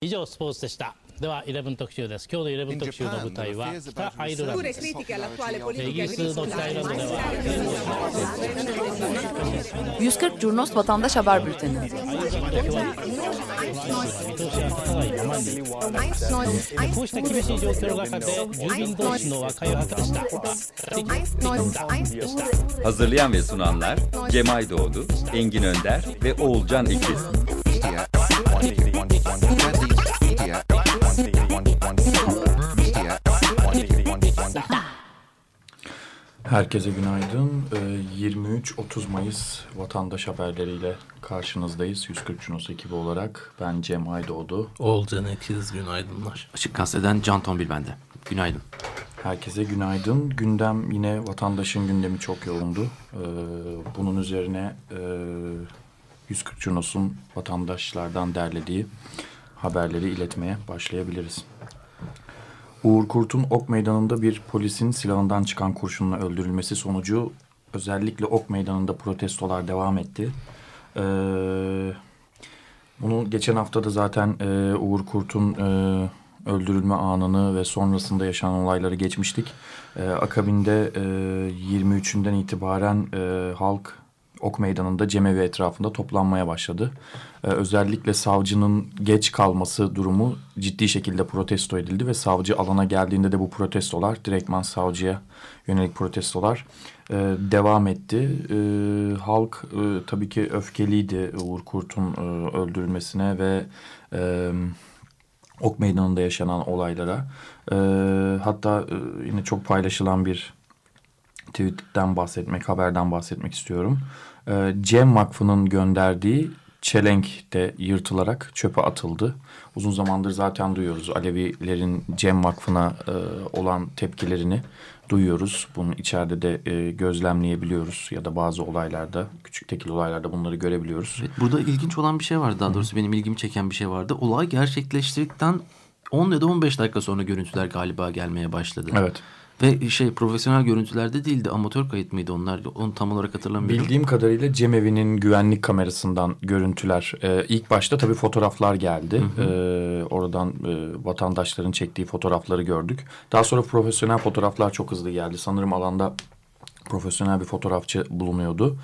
以上スポーツでしたでは11特集です今日の11特集の舞台は北アイルランド Pure です critiche all'attuale イ politica ギリスの北アイルランドでは 140 Curnos Vatandaş Haber Bülteni. 見通しが立たないままにこうした厳しい状況の中で住民同士の和解を図りました Hazırlayan ve sunanlar Cemay Doğdu, Engin Önder ve Oğulcan İkiz. Herkese günaydın. Ee, 23-30 Mayıs vatandaş haberleriyle karşınızdayız. 140 Cunos ekibi olarak ben Cem Aydoğdu. Oğulcan Ekiz günaydınlar. Açık Gazete'den Can Tombil bende. Günaydın. Herkese günaydın. Gündem yine vatandaşın gündemi çok yoğundu. Ee, bunun üzerine e, 140 Cunos'un vatandaşlardan derlediği haberleri iletmeye başlayabiliriz. Uğur Kurt'un Ok Meydanı'nda bir polisin silahından çıkan kurşunla öldürülmesi sonucu özellikle Ok Meydanı'nda protestolar devam etti. Ee, bunu geçen hafta da zaten e, Uğur Kurt'un e, öldürülme anını ve sonrasında yaşanan olayları geçmiştik. E, akabinde e, 23'ünden itibaren e, halk Ok Meydanı'nda cemevi etrafında toplanmaya başladı. Ee, özellikle savcının geç kalması durumu ciddi şekilde protesto edildi ve savcı alana geldiğinde de bu protestolar direktman savcıya yönelik protestolar e, devam etti. E, halk e, tabii ki öfkeliydi Uğur Kurt'un e, öldürülmesine ve e, Ok Meydanı'nda yaşanan olaylara. E, hatta e, yine çok paylaşılan bir tweetten bahsetmek, haberden bahsetmek istiyorum. Ee, Cem Vakfı'nın gönderdiği çelenk de yırtılarak çöpe atıldı. Uzun zamandır zaten duyuyoruz Alevilerin Cem Vakfı'na e, olan tepkilerini duyuyoruz. Bunu içeride de e, gözlemleyebiliyoruz ya da bazı olaylarda, küçük tekil olaylarda bunları görebiliyoruz. Evet, burada ilginç olan bir şey vardı. Daha doğrusu benim ilgimi çeken bir şey vardı. Olay gerçekleştirdikten 10 ya da 15 dakika sonra görüntüler galiba gelmeye başladı. Evet. Ve şey profesyonel görüntülerde değildi. Amatör kayıt mıydı onlar? Onu tam olarak hatırlamıyorum. Bildiğim kadarıyla cemevi'nin güvenlik kamerasından görüntüler. Ee, ilk başta tabii fotoğraflar geldi. Ee, oradan e, vatandaşların çektiği fotoğrafları gördük. Daha sonra profesyonel fotoğraflar çok hızlı geldi. Sanırım alanda profesyonel bir fotoğrafçı bulunuyordu.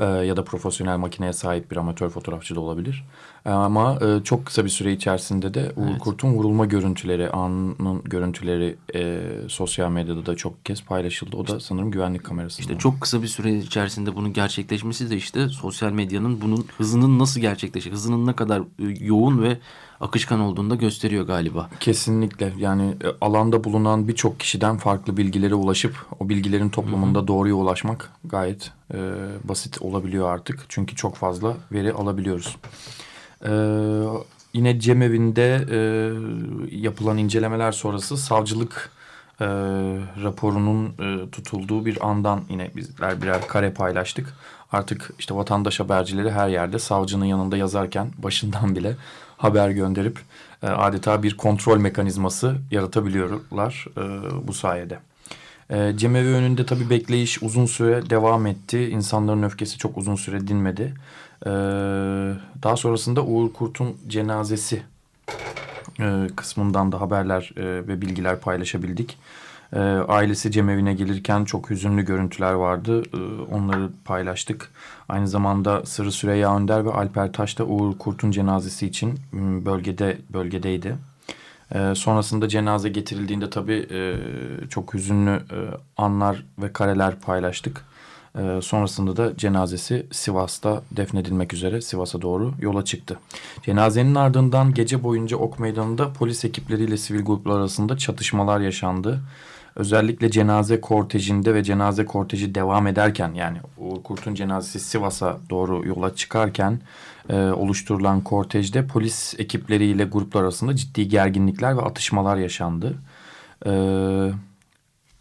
Ee, ya da profesyonel makineye sahip bir amatör fotoğrafçı da olabilir. Ee, ama e, çok kısa bir süre içerisinde de Uğur Evet. Kurt'un vurulma görüntüleri, anının görüntüleri e, sosyal medyada da çok kez paylaşıldı. O da sanırım güvenlik kamerasından. İşte çok kısa bir süre içerisinde bunun gerçekleşmesi de işte sosyal medyanın bunun hızının nasıl gerçekleşecek, hızının ne kadar e, yoğun ve akışkan olduğunu da gösteriyor galiba. Kesinlikle yani e, alanda bulunan birçok kişiden farklı bilgilere ulaşıp o bilgilerin toplamında doğruya ulaşmak gayet e, basit olabiliyor artık. Çünkü çok fazla veri alabiliyoruz. E, yine cemevinde e, yapılan incelemeler sonrası savcılık e, raporunun e, tutulduğu bir andan yine bizler birer kare paylaştık. Artık işte vatandaş habercileri her yerde savcının yanında yazarken başından bile haber gönderip e, adeta bir kontrol mekanizması yaratabiliyorlar e, bu sayede. E, cemevi önünde tabii bekleyiş uzun süre devam etti. İnsanların öfkesi çok uzun süre dinmedi. Daha sonrasında Uğur Kurt'un cenazesi kısmından da haberler ve bilgiler paylaşabildik. E, ailesi cemevine gelirken çok hüzünlü görüntüler vardı. E, onları paylaştık. Aynı zamanda Sırrı Süreyya Önder ve Alper Taş da Uğur Kurt'un cenazesi için m, bölgede bölgedeydi. E, sonrasında cenaze getirildiğinde tabii e, çok hüzünlü e, anlar ve kareler paylaştık. E, sonrasında da cenazesi Sivas'ta defnedilmek üzere Sivas'a doğru yola çıktı. Cenazenin ardından gece boyunca Ok Meydanı'nda polis ekipleriyle sivil gruplar arasında çatışmalar yaşandı. Özellikle cenaze kortejinde ve cenaze korteji devam ederken yani Uğur Kurt'un cenazesi Sivas'a doğru yola çıkarken e, oluşturulan kortejde polis ekipleriyle gruplar arasında ciddi gerginlikler ve atışmalar yaşandı. E,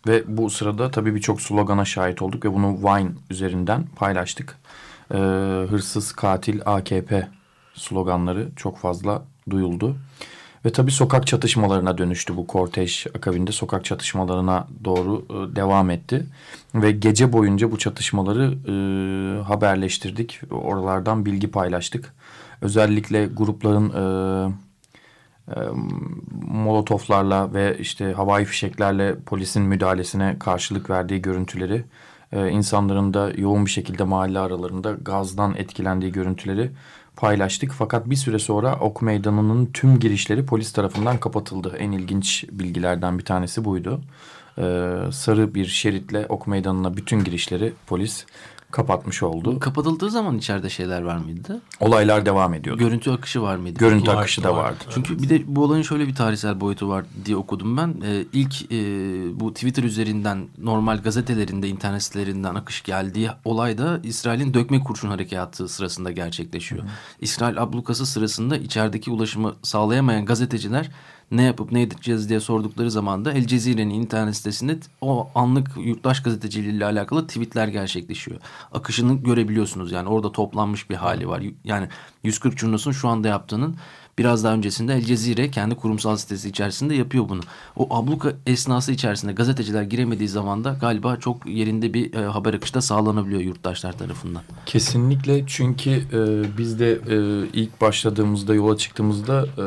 ve bu sırada tabii birçok slogana şahit olduk ve bunu Vine üzerinden paylaştık. E, hırsız, katil, AKP sloganları çok fazla duyuldu. Ve tabii sokak çatışmalarına dönüştü bu kortej akabinde sokak çatışmalarına doğru e, devam etti. Ve gece boyunca bu çatışmaları e, haberleştirdik. Oralardan bilgi paylaştık. Özellikle grupların e, e, molotoflarla ve işte havai fişeklerle polisin müdahalesine karşılık verdiği görüntüleri, e, insanların da yoğun bir şekilde mahalle aralarında gazdan etkilendiği görüntüleri paylaştık. Fakat bir süre sonra ok meydanının tüm girişleri polis tarafından kapatıldı. En ilginç bilgilerden bir tanesi buydu. Ee, sarı bir şeritle ok meydanına bütün girişleri polis kapatmış oldu. Kapatıldığı zaman içeride şeyler var mıydı? Olaylar devam ediyordu. Görüntü akışı var mıydı? Görüntü Var, akışı da var. vardı. Çünkü bir de bu olayın şöyle bir tarihsel boyutu var diye okudum ben. Ee, ilk e, bu Twitter üzerinden normal gazetelerinde, internet sitelerinden akış geldiği olay da İsrail'in dökme kurşun harekatı sırasında gerçekleşiyor. İsrail ablukası sırasında içerideki ulaşımı sağlayamayan gazeteciler ne yapıp ne edeceğiz diye sordukları zaman da El Cezire'nin internet sitesinde o anlık yurttaş gazeteciliği ile alakalı tweetler gerçekleşiyor. Akışını görebiliyorsunuz yani orada toplanmış bir hali var. Yani 140 Curnos'un şu anda yaptığının biraz daha öncesinde El Cezire kendi kurumsal sitesi içerisinde yapıyor bunu. O abluka esnası içerisinde gazeteciler giremediği zaman da galiba çok yerinde bir e, haber akışı da sağlanabiliyor yurttaşlar tarafından. Kesinlikle çünkü e, biz de e, ilk başladığımızda yola çıktığımızda e,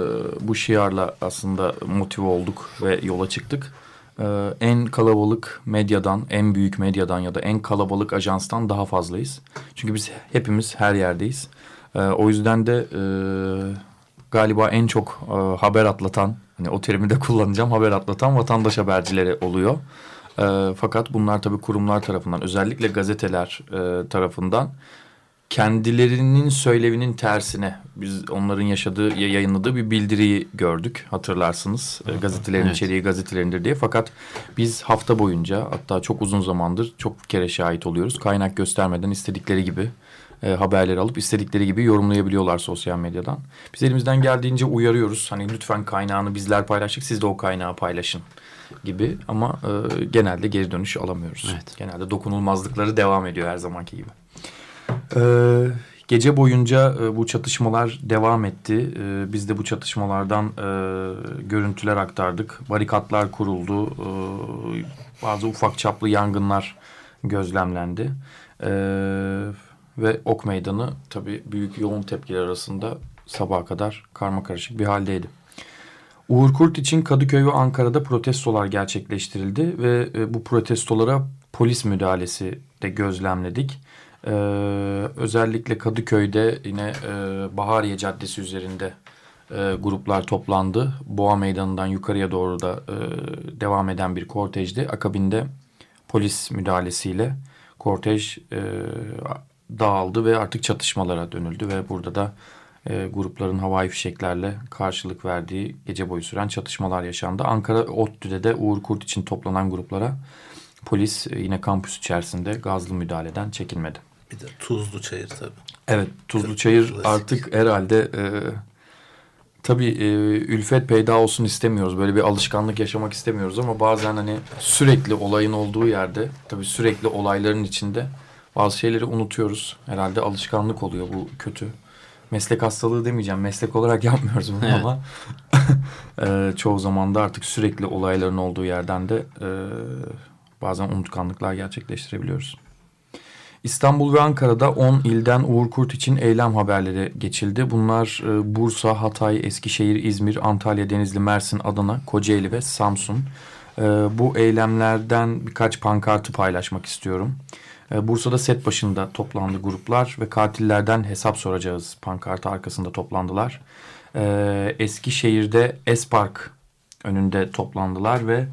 bu şiarla aslında motive olduk ve yola çıktık. E, en kalabalık medyadan, en büyük medyadan ya da en kalabalık ajanstan daha fazlayız. Çünkü biz hepimiz her yerdeyiz. E, o yüzden de e, galiba en çok e, haber atlatan, hani o terimi de kullanacağım, haber atlatan vatandaş habercileri oluyor. E, fakat bunlar tabii kurumlar tarafından, özellikle gazeteler e, tarafından kendilerinin söylevinin tersine biz onların yaşadığı yayınladığı bir bildiriyi gördük hatırlarsınız. E, gazetelerin Evet. içeriği gazetelerindir diye. Fakat biz hafta boyunca hatta çok uzun zamandır çok kere şahit oluyoruz. Kaynak göstermeden istedikleri gibi e, haberleri alıp istedikleri gibi yorumlayabiliyorlar sosyal medyadan. Biz elimizden geldiğince uyarıyoruz. Hani lütfen kaynağını bizler paylaştık siz de o kaynağı paylaşın gibi ama e, genelde geri dönüş alamıyoruz. Evet. Genelde dokunulmazlıkları devam ediyor her zamanki gibi. Ee, gece boyunca e, bu çatışmalar devam etti. Ee, biz de bu çatışmalardan e, görüntüler aktardık. Barikatlar kuruldu. Ee, bazı ufak çaplı yangınlar gözlemlendi. Ee, ve Ok Meydanı tabii büyük yoğun tepkiler arasında sabaha kadar karma karışık bir haldeydi. Uğur Kurt için Kadıköy ve Ankara'da protestolar gerçekleştirildi ve e, bu protestolara polis müdahalesi de gözlemledik. Ee, özellikle Kadıköy'de yine e, Bahariye Caddesi üzerinde e, gruplar toplandı. Boğa Meydanı'ndan yukarıya doğru da e, devam eden bir kortejdi. Akabinde polis müdahalesiyle kortej e, dağıldı ve artık çatışmalara dönüldü ve burada da e, grupların havai fişeklerle karşılık verdiği gece boyu süren çatışmalar yaşandı. Ankara ODTÜ'de de Uğur Kurt için toplanan gruplara polis e, yine kampüs içerisinde gazlı müdahaleden çekinmedi. Bir de tuzlu çayır tabii. Evet Tuzlu Çayır artık herhalde e, tabii e, ülfet peyda olsun istemiyoruz. Böyle bir alışkanlık yaşamak istemiyoruz ama bazen hani sürekli olayın olduğu yerde tabii sürekli olayların içinde bazı şeyleri unutuyoruz. Herhalde alışkanlık oluyor bu kötü. Meslek hastalığı demeyeceğim. Meslek olarak yapmıyoruz bunu Evet. ama e, çoğu zaman da artık sürekli olayların olduğu yerden de e, bazen unutkanlıklar gerçekleştirebiliyoruz. İstanbul ve Ankara'da 10 ilden Uğur Kurt için eylem haberleri geçildi. Bunlar e, Bursa, Hatay, Eskişehir, İzmir, Antalya, Denizli, Mersin, Adana, Kocaeli ve Samsun. E, bu eylemlerden birkaç pankartı paylaşmak istiyorum. E, Bursa'da set başında toplandı gruplar ve katillerden hesap soracağız pankartı arkasında toplandılar. E, Eskişehir'de Espark önünde toplandılar ve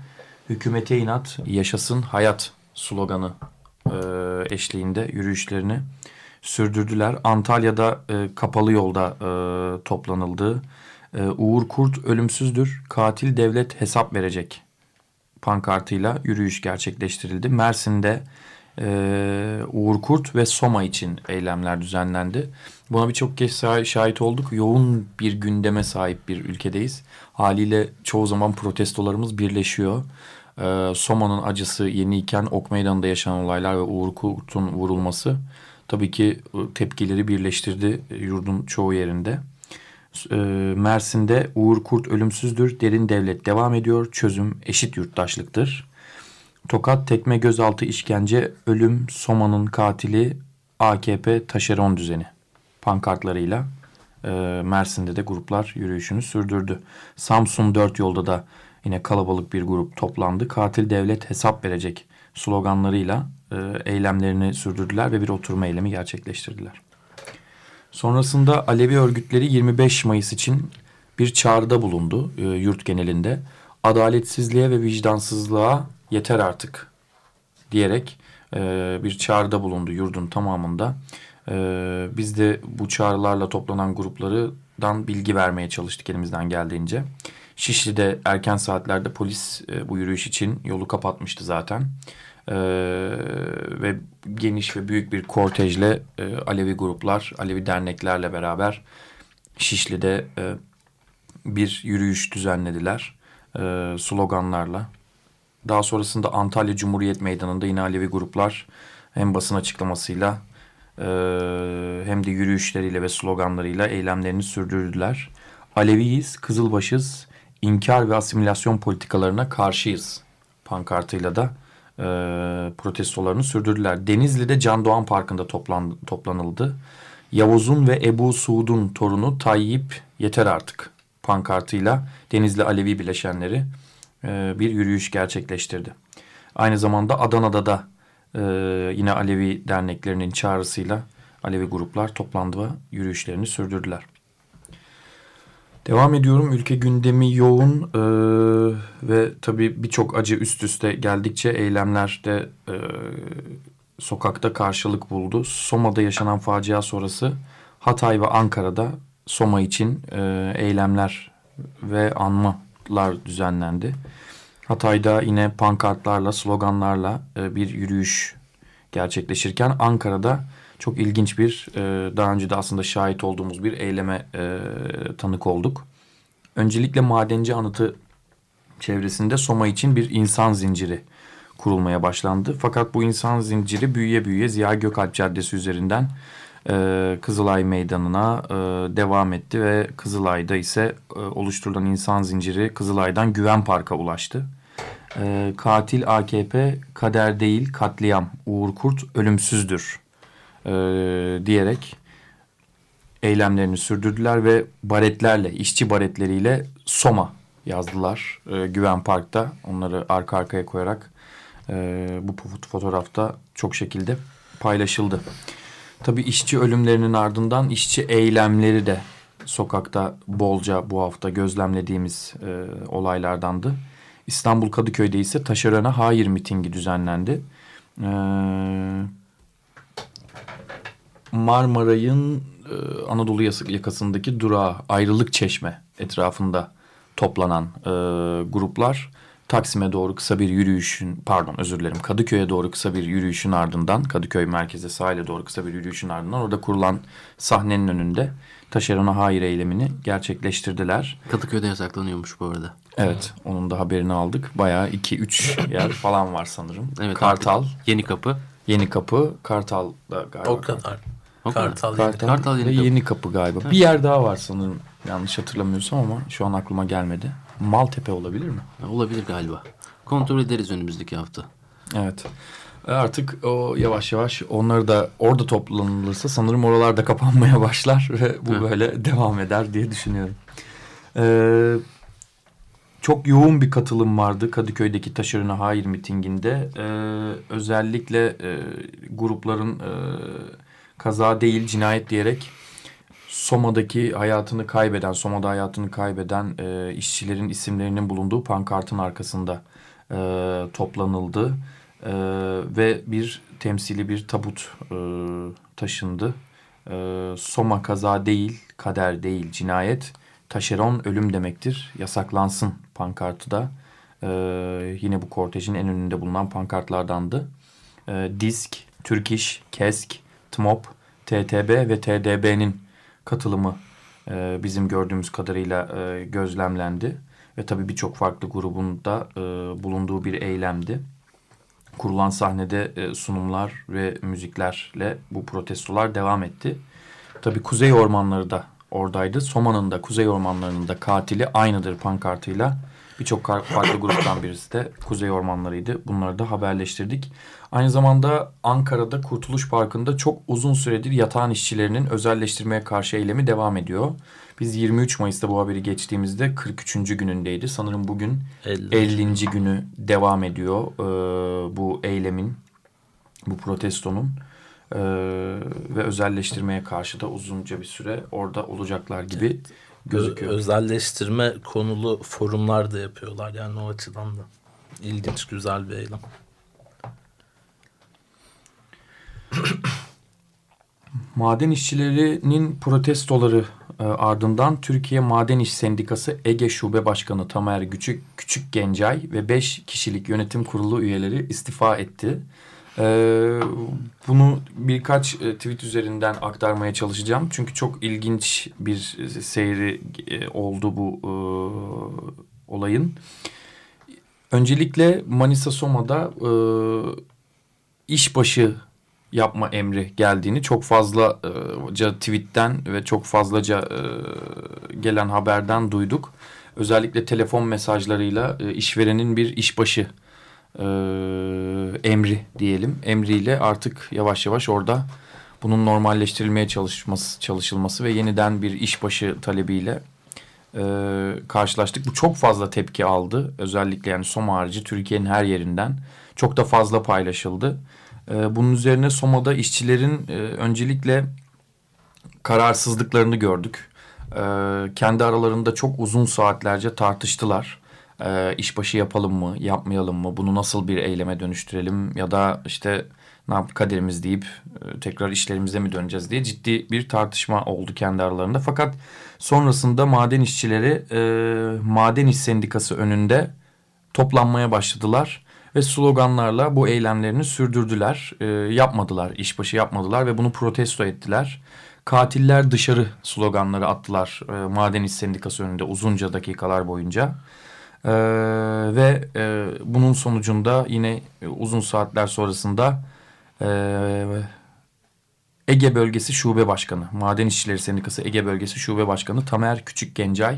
hükümete inat yaşasın hayat sloganı e, eşliğinde yürüyüşlerini sürdürdüler. Antalya'da kapalı yolda toplanıldı. Uğur Kurt ölümsüzdür, katil devlet hesap verecek pankartıyla yürüyüş gerçekleştirildi. Mersin'de e, Uğur Kurt ve Soma için eylemler düzenlendi. Buna birçok kez şah- şahit olduk. Yoğun bir gündeme sahip bir ülkedeyiz. Haliyle çoğu zaman protestolarımız birleşiyor. Ee, Soma'nın acısı yeniyken Ok Meydanı'nda yaşanan olaylar ve Uğur Kurt'un vurulması tabii ki e, tepkileri birleştirdi e, yurdun çoğu yerinde. E, Mersin'de Uğur Kurt ölümsüzdür, derin devlet devam ediyor, çözüm eşit yurttaşlıktır. Tokat tekme gözaltı işkence, ölüm Soma'nın katili AKP taşeron düzeni pankartlarıyla e, Mersin'de de gruplar yürüyüşünü sürdürdü. Samsun dört yolda da yine kalabalık bir grup toplandı. Katil devlet hesap verecek sloganlarıyla e, eylemlerini sürdürdüler ve bir oturma eylemi gerçekleştirdiler. Sonrasında Alevi örgütleri 25 Mayıs için bir çağrıda bulundu e, yurt genelinde. Adaletsizliğe ve vicdansızlığa yeter artık diyerek e, bir çağrıda bulundu yurdun tamamında. E, biz de bu çağrılarla toplanan gruplardan bilgi vermeye çalıştık elimizden geldiğince. Şişli'de erken saatlerde polis e, bu yürüyüş için yolu kapatmıştı zaten. Ee, ve geniş ve büyük bir kortejle e, Alevi gruplar, Alevi derneklerle beraber Şişli'de e, bir yürüyüş düzenlediler e, sloganlarla. Daha sonrasında Antalya Cumhuriyet Meydanı'nda yine Alevi gruplar hem basın açıklamasıyla e, hem de yürüyüşleriyle ve sloganlarıyla eylemlerini sürdürdüler. Aleviyiz, Kızılbaşız, inkar ve asimilasyon politikalarına karşıyız pankartıyla da e, protestolarını sürdürdüler. Denizli'de Can Doğan Parkı'nda toplan, toplanıldı. Yavuz'un ve Ebu Suud'un torunu Tayyip yeter artık pankartıyla Denizli Alevi bileşenleri e, bir yürüyüş gerçekleştirdi. Aynı zamanda Adana'da da e, yine Alevi derneklerinin çağrısıyla Alevi gruplar toplandı ve yürüyüşlerini sürdürdüler. Devam ediyorum. Ülke gündemi yoğun e, ve tabii birçok acı üst üste geldikçe eylemler de sokakta karşılık buldu. Soma'da yaşanan facia sonrası Hatay ve Ankara'da Soma için eylemler ve anmalar düzenlendi. Hatay'da yine pankartlarla, sloganlarla e, bir yürüyüş gerçekleşirken Ankara'da çok ilginç bir e, daha önce de aslında şahit olduğumuz bir eyleme e, tanık olduk. Öncelikle madenci anıtı çevresinde Soma için bir insan zinciri kurulmaya başlandı. Fakat bu insan zinciri büyüye büyüye Ziya Gökalp Caddesi üzerinden e, Kızılay Meydanı'na e, devam etti ve Kızılay'da ise e, oluşturulan insan zinciri Kızılay'dan Güven Park'a ulaştı. Katil AKP kader değil katliam Uğur Kurt ölümsüzdür diyerek eylemlerini sürdürdüler ve baretlerle, işçi baretleriyle Soma yazdılar Güven Park'ta. Onları arka arkaya koyarak e, bu fotoğrafta çok şekilde paylaşıldı. Tabii işçi ölümlerinin ardından işçi eylemleri de sokakta bolca bu hafta gözlemlediğimiz e, olaylardandı. İstanbul Kadıköy'de ise taşerona hayır mitingi düzenlendi. Eee Marmaray'ın e, Anadolu yakasındaki durağı ayrılık çeşme etrafında toplanan e, gruplar Taksim'e doğru kısa bir yürüyüşün pardon özür dilerim Kadıköy'e doğru kısa bir yürüyüşün ardından Kadıköy merkeze sahile doğru kısa bir yürüyüşün ardından orada kurulan sahnenin önünde taşerona hayır eylemini gerçekleştirdiler. Kadıköy'de yasaklanıyormuş bu arada. Evet onun da haberini aldık. Bayağı 2-3 yer falan var sanırım. Evet, Kartal. Yeni Kapı. Yeni Kapı. Kartal'da galiba. O kadar. O. Kartal, Kartal, Kartal ve Yeni Kapı. Yeni Kapı galiba. Bir yer daha var sanırım. Yanlış hatırlamıyorsam ama şu an aklıma gelmedi. Maltepe olabilir mi? Olabilir galiba. Kontrol ederiz önümüzdeki hafta. Evet. E, Artık o yavaş yavaş onları da orada toplanılırsa sanırım oralarda kapanmaya başlar ve bu Hı. böyle devam eder diye düşünüyorum. Ee, çok yoğun bir katılım vardı Kadıköy'deki taşerona hayır mitinginde. Ee, özellikle e, grupların e, kaza değil cinayet diyerek Soma'daki hayatını kaybeden, Soma'da hayatını kaybeden e, işçilerin isimlerinin bulunduğu pankartın arkasında e, toplanıldı. E, ve bir temsili bir tabut e, taşındı. E, Soma kaza değil, kader değil, cinayet. Taşeron ölüm demektir, yasaklansın pankartı da. E, yine bu kortejin en önünde bulunan pankartlardandı. E, Disk, Türk KESK, TMOP, TTB ve TDB'nin katılımı e, bizim gördüğümüz kadarıyla e, gözlemlendi. Ve tabii birçok farklı grubun da e, bulunduğu bir eylemdi. Kurulan sahnede e, sunumlar ve müziklerle bu protestolar devam etti. Tabii Kuzey Ormanları da oradaydı. Soma'nın da Kuzey Ormanları'nın da katili aynıdır pankartıyla Birçok farklı gruptan birisi de Kuzey Ormanları'ydı. Bunları da haberleştirdik. Aynı zamanda Ankara'da Kurtuluş Parkı'nda çok uzun süredir yatağın işçilerinin özelleştirmeye karşı eylemi devam ediyor. Biz 23 Mayıs'ta bu haberi geçtiğimizde 43. günündeydi. Sanırım bugün 50, 50. günü devam ediyor e, bu eylemin, bu protestonun. Ee, ve özelleştirmeye karşı da uzunca bir süre orada olacaklar gibi evet. Gözüküyor. Özelleştirme konulu forumlar da yapıyorlar yani o açıdan da ilginç güzel bir eylem. Maden işçilerinin protestoları e, ardından Türkiye Maden İş Sendikası Ege Şube Başkanı Tamer Küçük, Küçük Gencay ve 5 kişilik yönetim kurulu üyeleri istifa etti. Ee, bunu birkaç e, tweet üzerinden aktarmaya çalışacağım. Çünkü çok ilginç bir seyri e, oldu bu e, olayın. Öncelikle Manisa Soma'da e, işbaşı yapma emri geldiğini çok fazlaca tweetten ve çok fazlaca e, gelen haberden duyduk. Özellikle telefon mesajlarıyla e, işverenin bir işbaşı e, emri diyelim. Emriyle artık yavaş yavaş orada bunun normalleştirilmeye çalışması, çalışılması ve yeniden bir işbaşı talebiyle e, karşılaştık. Bu çok fazla tepki aldı. Özellikle yani Soma harici Türkiye'nin her yerinden çok da fazla paylaşıldı. E, bunun üzerine Soma'da işçilerin e, öncelikle kararsızlıklarını gördük. E, kendi aralarında çok uzun saatlerce tartıştılar e, işbaşı yapalım mı, yapmayalım mı, bunu nasıl bir eyleme dönüştürelim ya da işte ne yap kaderimiz deyip e, tekrar işlerimize mi döneceğiz diye ciddi bir tartışma oldu kendi aralarında. Fakat sonrasında maden işçileri e, maden iş sendikası önünde toplanmaya başladılar ve sloganlarla bu eylemlerini sürdürdüler. E, yapmadılar, işbaşı yapmadılar ve bunu protesto ettiler. Katiller dışarı sloganları attılar e, maden iş sendikası önünde uzunca dakikalar boyunca. Ee, ve e, bunun sonucunda yine uzun saatler sonrasında e, Ege Bölgesi Şube Başkanı, Maden İşçileri Sendikası Ege Bölgesi Şube Başkanı Tamer Küçük Gencay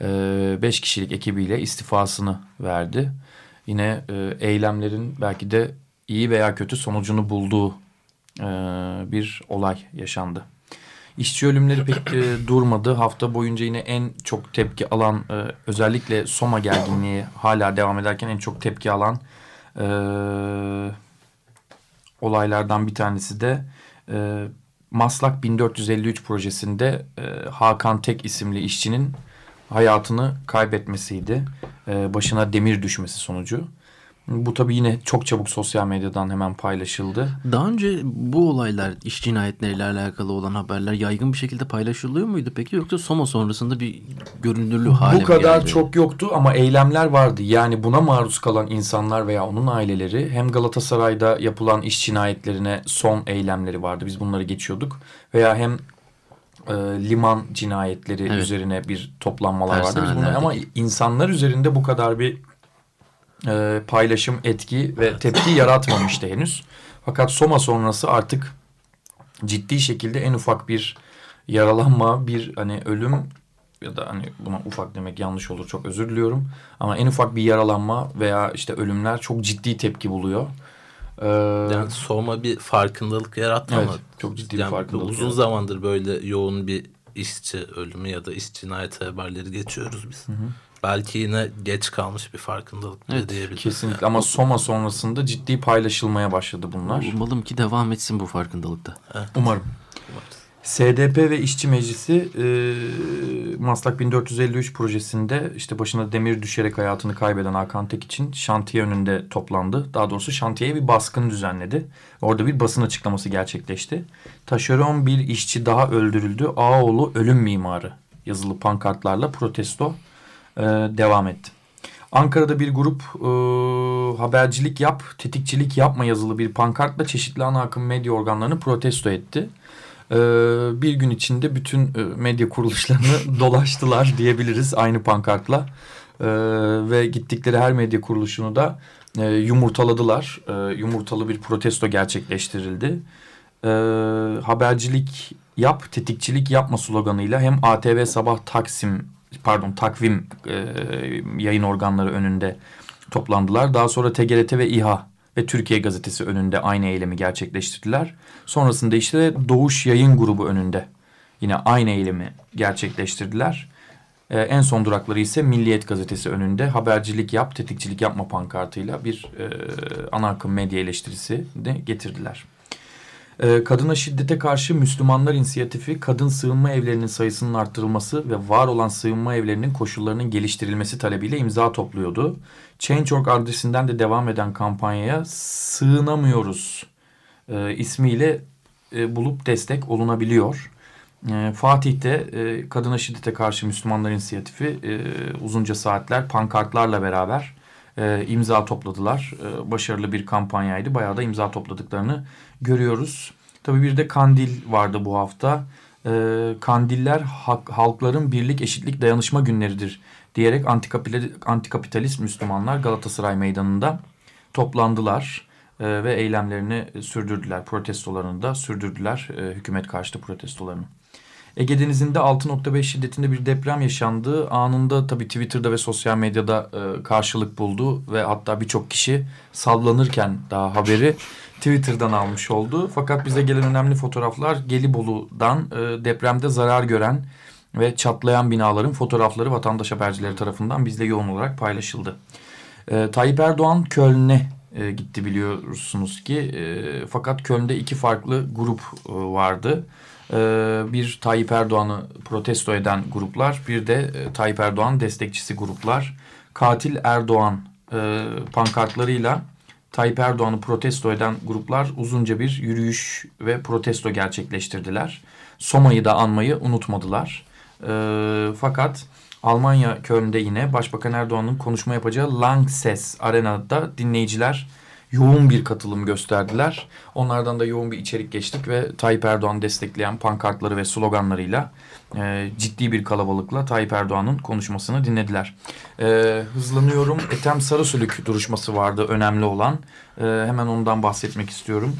e, beş kişilik ekibiyle istifasını verdi. Yine e, eylemlerin belki de iyi veya kötü sonucunu bulduğu e, bir olay yaşandı. İşçi ölümleri pek e, durmadı. Hafta boyunca yine en çok tepki alan e, özellikle Soma gerginliği hala devam ederken en çok tepki alan e, olaylardan bir tanesi de e, Maslak 1453 projesinde e, Hakan Tek isimli işçinin hayatını kaybetmesiydi. E, başına demir düşmesi sonucu. Bu tabii yine çok çabuk sosyal medyadan hemen paylaşıldı. Daha önce bu olaylar, iş cinayetleriyle alakalı olan haberler yaygın bir şekilde paylaşılıyor muydu peki? Yoksa Soma sonrasında bir görünürlüğü hale Bu kadar geldi? çok yoktu ama eylemler vardı. Yani buna maruz kalan insanlar veya onun aileleri hem Galatasaray'da yapılan iş cinayetlerine son eylemleri vardı. Biz bunları geçiyorduk. Veya hem e, liman cinayetleri evet. üzerine bir toplanmalar vardı. Biz bunları, ama insanlar üzerinde bu kadar bir e, paylaşım, etki ve tepki yaratmamıştı henüz. Fakat Soma sonrası artık ciddi şekilde en ufak bir yaralanma, bir hani ölüm ya da hani buna ufak demek yanlış olur çok özür diliyorum. Ama en ufak bir yaralanma veya işte ölümler çok ciddi tepki buluyor. Ee, yani Soma bir farkındalık yaratmadı. Evet, çok ciddi yani bir farkındalık. Uzun yarattı. zamandır böyle yoğun bir işçi ölümü ya da iş cinayeti haberleri geçiyoruz biz. Hı hı. Belki yine geç kalmış bir farkındalık evet, diyebiliriz. Kesinlikle ama Soma sonrasında ciddi paylaşılmaya başladı bunlar. Umalım ki devam etsin bu farkındalıkta. Evet. Umarım. SDP ve İşçi Meclisi e, Maslak 1453 projesinde işte başına demir düşerek hayatını kaybeden Hakan Tek için şantiye önünde toplandı. Daha doğrusu şantiyeye bir baskın düzenledi. Orada bir basın açıklaması gerçekleşti. Taşeron bir işçi daha öldürüldü. Ağoğlu ölüm mimarı yazılı pankartlarla protesto e, devam etti. Ankara'da bir grup e, habercilik yap, tetikçilik yapma yazılı bir pankartla çeşitli ana akım medya organlarını protesto etti. E, bir gün içinde bütün e, medya kuruluşlarını dolaştılar diyebiliriz aynı pankartla. E, ve gittikleri her medya kuruluşunu da e, yumurtaladılar. E, yumurtalı bir protesto gerçekleştirildi. E, habercilik yap, tetikçilik yapma sloganıyla hem ATV Sabah Taksim pardon takvim e, yayın organları önünde toplandılar. Daha sonra TGRT ve İHA ve Türkiye Gazetesi önünde aynı eylemi gerçekleştirdiler. Sonrasında işte Doğuş Yayın Grubu önünde yine aynı eylemi gerçekleştirdiler. Ee, en son durakları ise Milliyet Gazetesi önünde habercilik yap, tetikçilik yapma pankartıyla bir e, ana akım medya eleştirisi de getirdiler. E, kadına şiddete karşı Müslümanlar inisiyatifi kadın sığınma evlerinin sayısının arttırılması ve var olan sığınma evlerinin koşullarının geliştirilmesi talebiyle imza topluyordu. Change.org adresinden de devam eden kampanyaya sığınamıyoruz e, ismiyle e, bulup destek olunabiliyor. E, Fatih'te e, kadına şiddete karşı Müslümanlar inisiyatifi e, uzunca saatler pankartlarla beraber e, imza topladılar. E, başarılı bir kampanyaydı. Bayağı da imza topladıklarını görüyoruz. Tabii bir de kandil vardı bu hafta. E, kandiller halkların birlik, eşitlik, dayanışma günleridir diyerek antikapitalist Müslümanlar Galatasaray Meydanı'nda toplandılar e, ve eylemlerini sürdürdüler. Protestolarını da sürdürdüler, e, hükümet karşıtı protestolarını. Ege Denizi'nde 6.5 şiddetinde bir deprem yaşandı. Anında tabii Twitter'da ve sosyal medyada e, karşılık buldu ve hatta birçok kişi sallanırken daha haberi Twitter'dan almış oldu. Fakat bize gelen önemli fotoğraflar Gelibolu'dan e, depremde zarar gören ve çatlayan binaların fotoğrafları vatandaş habercileri tarafından bizle yoğun olarak paylaşıldı. E, Tayyip Erdoğan Köln'e e, gitti biliyorsunuz ki. E, fakat Köln'de iki farklı grup e, vardı. E, bir Tayyip Erdoğan'ı protesto eden gruplar, bir de e, Tayyip Erdoğan destekçisi gruplar. Katil Erdoğan e, pankartlarıyla Tayyip Erdoğan'ı protesto eden gruplar uzunca bir yürüyüş ve protesto gerçekleştirdiler. Soma'yı da anmayı unutmadılar. E, fakat Almanya Köln'de yine Başbakan Erdoğan'ın konuşma yapacağı Langses Arena'da dinleyiciler yoğun bir katılım gösterdiler. Onlardan da yoğun bir içerik geçtik ve Tayyip Erdoğan destekleyen pankartları ve sloganlarıyla e, ciddi bir kalabalıkla Tayyip Erdoğan'ın konuşmasını dinlediler. E, hızlanıyorum. Ethem Sarısülük duruşması vardı önemli olan. E, hemen ondan bahsetmek istiyorum.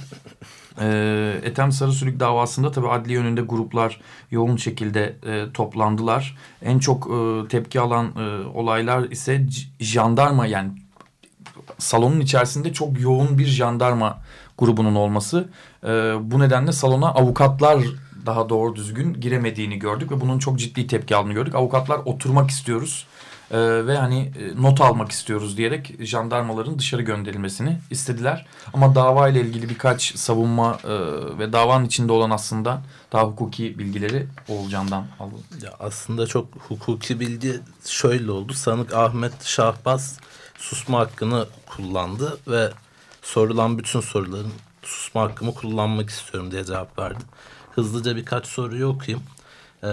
E, Ethem Sarısülük davasında tabii adli önünde gruplar yoğun şekilde e, toplandılar. En çok e, tepki alan e, olaylar ise jandarma yani salonun içerisinde çok yoğun bir jandarma grubunun olması. E, bu nedenle salona avukatlar daha doğru düzgün giremediğini gördük ve bunun çok ciddi tepki aldığını gördük. Avukatlar oturmak istiyoruz e, ve hani e, not almak istiyoruz diyerek jandarmaların dışarı gönderilmesini istediler. Ama dava ile ilgili birkaç savunma e, ve davanın içinde olan aslında daha hukuki bilgileri Oğulcan'dan alalım. Ya aslında çok hukuki bilgi şöyle oldu. Sanık Ahmet Şahbaz susma hakkını kullandı ve sorulan bütün soruların susma hakkımı kullanmak istiyorum diye cevap verdi. Hızlıca birkaç soruyu okuyayım. Ee,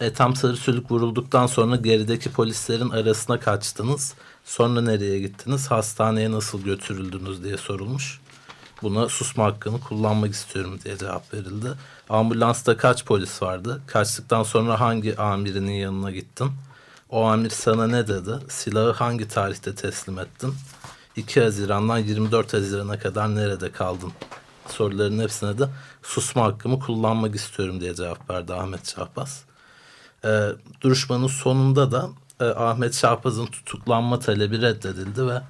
Ethem Sarısülük vurulduktan sonra gerideki polislerin arasına kaçtınız. Sonra nereye gittiniz? Hastaneye nasıl götürüldünüz diye sorulmuş. Buna susma hakkını kullanmak istiyorum diye cevap verildi. Ambulansta kaç polis vardı? Kaçtıktan sonra hangi amirinin yanına gittin? O amir sana ne dedi? Silahı hangi tarihte teslim ettin? 2 Haziran'dan 24 Haziran'a kadar nerede kaldın? Soruların hepsine de susma hakkımı kullanmak istiyorum diye cevap verdi Ahmet Şahbaz. E, duruşmanın sonunda da e, Ahmet Şahbaz'ın tutuklanma talebi reddedildi ve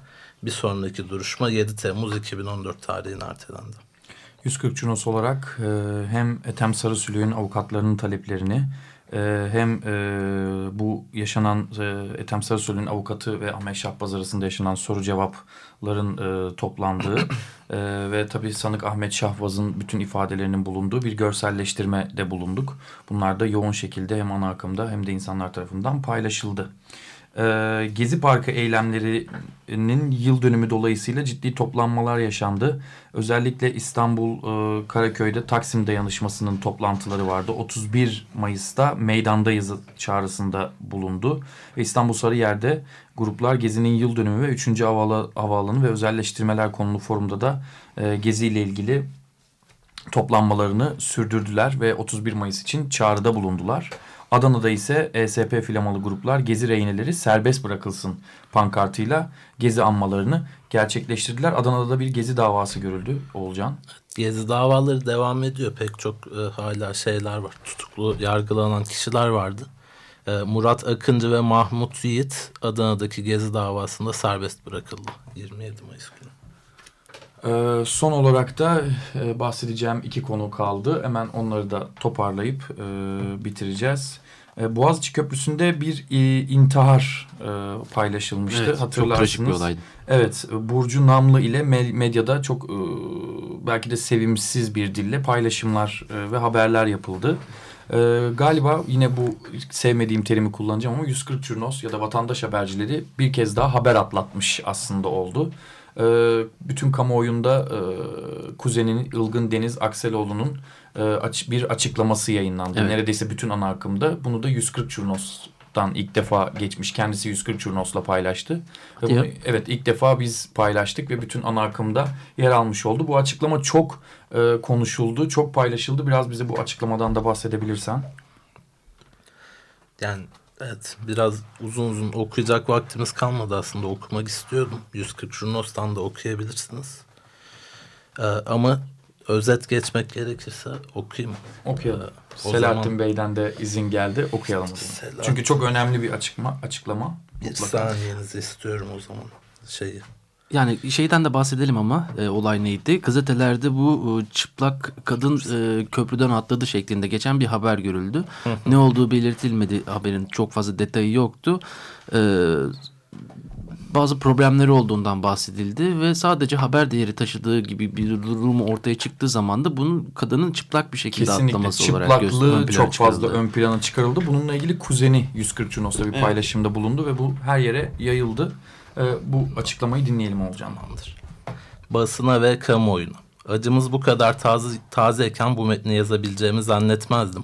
bir sonraki duruşma 7 Temmuz 2014 tarihine ertelendi. 140 Cunos olarak e, hem Ethem Sarısülüğün avukatlarının taleplerini e, hem e, bu yaşanan e, Ethem Sarısöl'ün avukatı ve Ahmet Şahbaz arasında yaşanan soru cevapların e, toplandığı e, ve tabii sanık Ahmet Şahbaz'ın bütün ifadelerinin bulunduğu bir görselleştirme de bulunduk. Bunlar da yoğun şekilde hem ana akımda hem de insanlar tarafından paylaşıldı e, Gezi Parkı eylemlerinin yıl dönümü dolayısıyla ciddi toplanmalar yaşandı. Özellikle İstanbul e, Karaköy'de Taksim Dayanışması'nın toplantıları vardı. 31 Mayıs'ta meydandayız çağrısında bulundu. Ve İstanbul Sarıyer'de gruplar Gezi'nin yıl dönümü ve 3. Havalı, havaalanı ve özelleştirmeler konulu forumda da e, Gezi ile ilgili toplanmalarını sürdürdüler ve 31 Mayıs için çağrıda bulundular. Adana'da ise ESP filamalı gruplar Gezi rehineleri serbest bırakılsın pankartıyla Gezi anmalarını gerçekleştirdiler. Adana'da da bir Gezi davası görüldü Oğulcan. Gezi davaları devam ediyor. Pek çok e, hala şeyler var. Tutuklu yargılanan kişiler vardı. E, Murat Akıncı ve Mahmut Yiğit Adana'daki gezi davasında serbest bırakıldı 27 Mayıs günü. Ee, son olarak da e, bahsedeceğim iki konu kaldı. Hemen onları da toparlayıp e, bitireceğiz. E, Boğaziçi Köprüsü'nde bir e, intihar e, paylaşılmıştı. Evet, çok Hatırlarsınız. trajik bir olaydı. Evet, Burcu Namlı ile me- medyada çok e, belki de sevimsiz bir dille paylaşımlar e, ve haberler yapıldı. E, galiba yine bu sevmediğim terimi kullanacağım ama 140 Çurnos ya da vatandaş habercileri bir kez daha haber atlatmış aslında oldu. E, bütün kamuoyunda e, kuzeninin Ilgın Deniz Akseloğlu'nun bir açıklaması yayınlandı. Evet. Neredeyse bütün ana akımda. Bunu da 140 Çurnos'tan ilk defa geçmiş. Kendisi 140 Çurnos'la paylaştı. Ve bunu, evet ilk defa biz paylaştık ve bütün ana akımda yer almış oldu. Bu açıklama çok e, konuşuldu, çok paylaşıldı. Biraz bize bu açıklamadan da bahsedebilirsen. Yani evet biraz uzun uzun okuyacak vaktimiz kalmadı aslında okumak istiyordum. 140 Jurnos'tan da okuyabilirsiniz. Ee, ama özet geçmek gerekirse okuyayım. Okuyalım. O Selahattin zaman- Bey'den de izin geldi. Okuyalım o zaman. Selahattin- Çünkü çok önemli bir açıklama. açıklama. Bir Mutlaka. saniyenizi istiyorum o zaman şeyi. Yani şeyden de bahsedelim ama e, olay neydi? Gazetelerde bu e, çıplak kadın e, köprüden atladı şeklinde geçen bir haber görüldü. ne olduğu belirtilmedi. Haberin çok fazla detayı yoktu. E, bazı problemleri olduğundan bahsedildi ve sadece haber değeri taşıdığı gibi bir durum ortaya çıktığı zaman da bunun kadının çıplak bir şekilde Kesinlikle. atlaması olarak Çıplaklığı çok fazla çıkarıldı. ön plana çıkarıldı. Bununla ilgili kuzeni 140 Cunos'ta bir Evet. paylaşımda bulundu ve bu her yere yayıldı. E, bu açıklamayı dinleyelim olacağındır. Basına ve kamuoyuna. Acımız bu kadar taze, tazeyken bu metni yazabileceğimi zannetmezdim.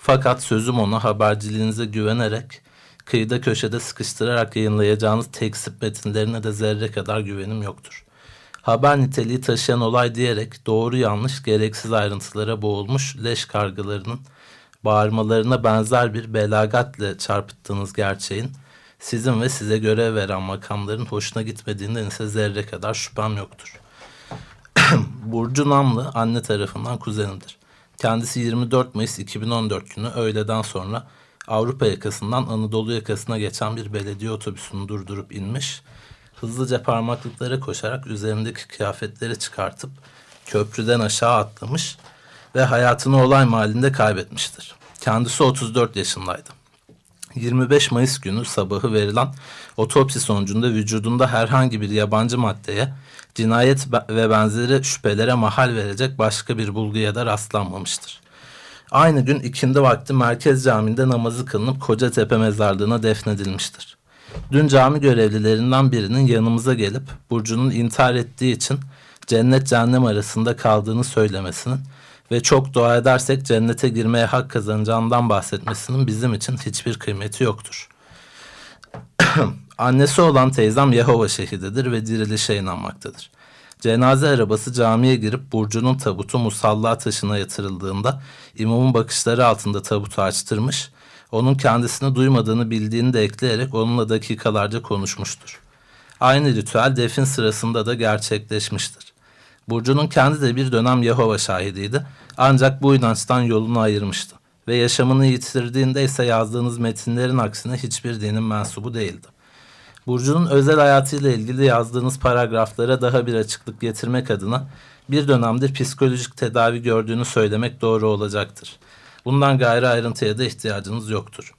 Fakat sözüm ona haberciliğinize güvenerek, kıyıda köşede sıkıştırarak yayınlayacağınız tekzip metinlerine de zerre kadar güvenim yoktur. Haber niteliği taşıyan olay diyerek doğru yanlış gereksiz ayrıntılara boğulmuş leş kargılarının bağırmalarına benzer bir belagatle çarpıttığınız gerçeğin sizin ve size görev veren makamların hoşuna gitmediğinden ise zerre kadar şüphem yoktur. Burcu Namlı anne tarafından kuzenidir. Kendisi 24 Mayıs 2014 günü öğleden sonra Avrupa yakasından Anadolu yakasına geçen bir belediye otobüsünü durdurup inmiş. Hızlıca parmaklıklara koşarak üzerindeki kıyafetleri çıkartıp köprüden aşağı atlamış ve hayatını olay mahallinde kaybetmiştir. Kendisi 34 yaşındaydı. 25 Mayıs günü sabahı verilen otopsi sonucunda vücudunda herhangi bir yabancı maddeye, cinayet ve benzeri şüphelere mahal verecek başka bir bulguya da rastlanmamıştır. Aynı gün ikindi vakti Merkez Camii'nde namazı kılınıp Kocatepe mezarlığına defnedilmiştir. Dün cami görevlilerinden birinin yanımıza gelip Burcu'nun intihar ettiği için cennet cehennem arasında kaldığını söylemesinin ve çok dua edersek cennete girmeye hak kazanacağından bahsetmesinin bizim için hiçbir kıymeti yoktur. Annesi olan teyzem Yehova şehididir ve dirilişe inanmaktadır. Cenaze arabası camiye girip Burcu'nun tabutu musalla taşına yatırıldığında imamın bakışları altında tabutu açtırmış, onun kendisini duymadığını bildiğini de ekleyerek onunla dakikalarca konuşmuştur. Aynı ritüel defin sırasında da gerçekleşmiştir. Burcu'nun kendi de bir dönem Yehova şahidiydi ancak bu inançtan yolunu ayırmıştı ve yaşamını yitirdiğinde ise yazdığınız metinlerin aksine hiçbir dinin mensubu değildi. Burcu'nun özel hayatıyla ilgili yazdığınız paragraflara daha bir açıklık getirmek adına bir dönemdir psikolojik tedavi gördüğünü söylemek doğru olacaktır. Bundan gayrı ayrıntıya da ihtiyacınız yoktur.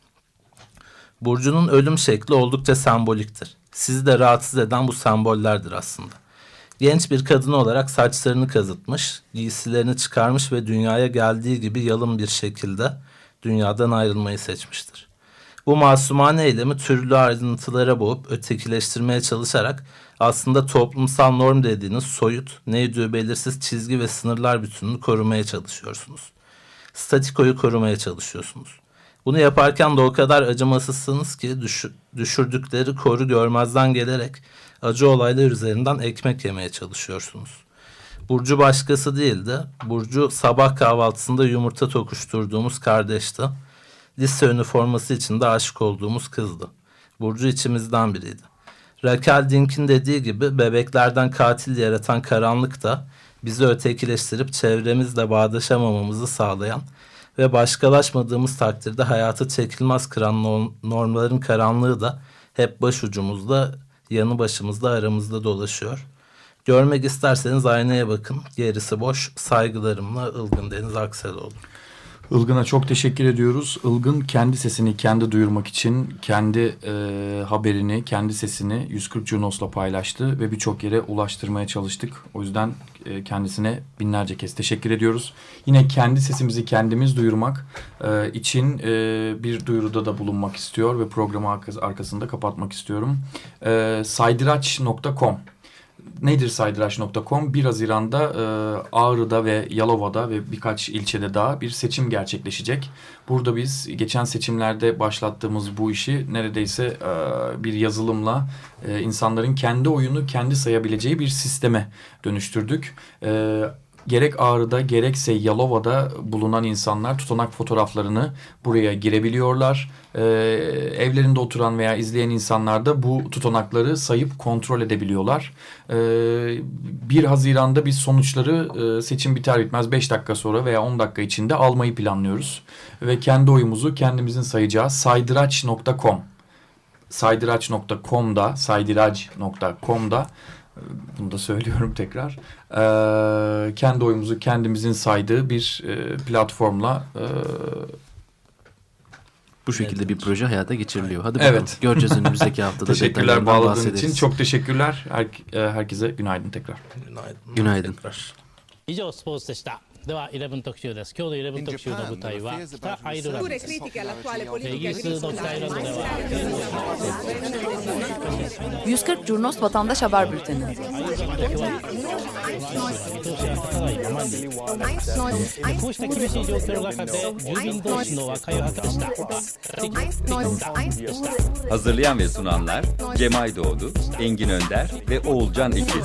Burcu'nun ölüm şekli oldukça semboliktir. Sizi de rahatsız eden bu sembollerdir aslında. Genç bir kadın olarak saçlarını kazıtmış, giysilerini çıkarmış ve dünyaya geldiği gibi yalın bir şekilde dünyadan ayrılmayı seçmiştir. Bu masumane eylemi türlü ayrıntılara boğup ötekileştirmeye çalışarak aslında toplumsal norm dediğiniz soyut, neydi belirsiz çizgi ve sınırlar bütününü korumaya çalışıyorsunuz. Statikoyu korumaya çalışıyorsunuz. Bunu yaparken de o kadar acımasızsınız ki düşü- düşürdükleri koru görmezden gelerek acı olaylar üzerinden ekmek yemeye çalışıyorsunuz. Burcu başkası değildi. Burcu sabah kahvaltısında yumurta tokuşturduğumuz kardeşti. Lise üniforması içinde aşık olduğumuz kızdı. Burcu içimizden biriydi. Raquel Dink'in dediği gibi bebeklerden katil yaratan karanlık da bizi ötekileştirip çevremizle bağdaşamamamızı sağlayan ve başkalaşmadığımız takdirde hayatı çekilmez kıran normların karanlığı da hep başucumuzda, yanı başımızda, aramızda dolaşıyor. Görmek isterseniz aynaya bakın. Gerisi boş. Saygılarımla Ilgın Deniz Akseloğlu. Ilgın'a çok teşekkür ediyoruz. Ilgın kendi sesini kendi duyurmak için kendi e, haberini, kendi sesini 140 Junos'la paylaştı ve birçok yere ulaştırmaya çalıştık. O yüzden e, kendisine binlerce kez teşekkür ediyoruz. Yine kendi sesimizi kendimiz duyurmak e, için e, bir duyuruda da bulunmak istiyor ve programı arkasında kapatmak istiyorum. E, saydıraç.com nedir saydıraç.com 1 Haziran'da e, Ağrı'da ve Yalova'da ve birkaç ilçede daha bir seçim gerçekleşecek. Burada biz geçen seçimlerde başlattığımız bu işi neredeyse e, bir yazılımla e, insanların kendi oyunu kendi sayabileceği bir sisteme dönüştürdük. E, gerek Ağrı'da gerekse Yalova'da bulunan insanlar tutanak fotoğraflarını buraya girebiliyorlar. Ee, evlerinde oturan veya izleyen insanlar da bu tutanakları sayıp kontrol edebiliyorlar. Ee, 1 Haziran'da biz sonuçları e, seçim biter bitmez 5 dakika sonra veya 10 dakika içinde almayı planlıyoruz. Ve kendi oyumuzu kendimizin sayacağı saydıraç.com saydıraç.com'da saydıraç.com'da bunu da söylüyorum tekrar. Ee, kendi oyumuzu kendimizin saydığı bir e, platformla e, bu şekilde bir proje hayata geçiriliyor. Hadi bakalım evet. göreceğiz önümüzdeki haftada. teşekkürler bağladığın için. Çok teşekkürler. Her, e, herkese günaydın tekrar. Günaydın. Günaydın. Tekrar. 以上スポーツでした では11特集です今日の11特集の舞台は北アイルランドですイギリスの北アイルランドでは 140 Curnos Vatandaş Haber Bülteni こうした厳しい状況の中で住民同士の和解を図りました Hazırlayan ve sunanlar Cemay Doğdu, Engin Önder ve Oğulcan İkiz.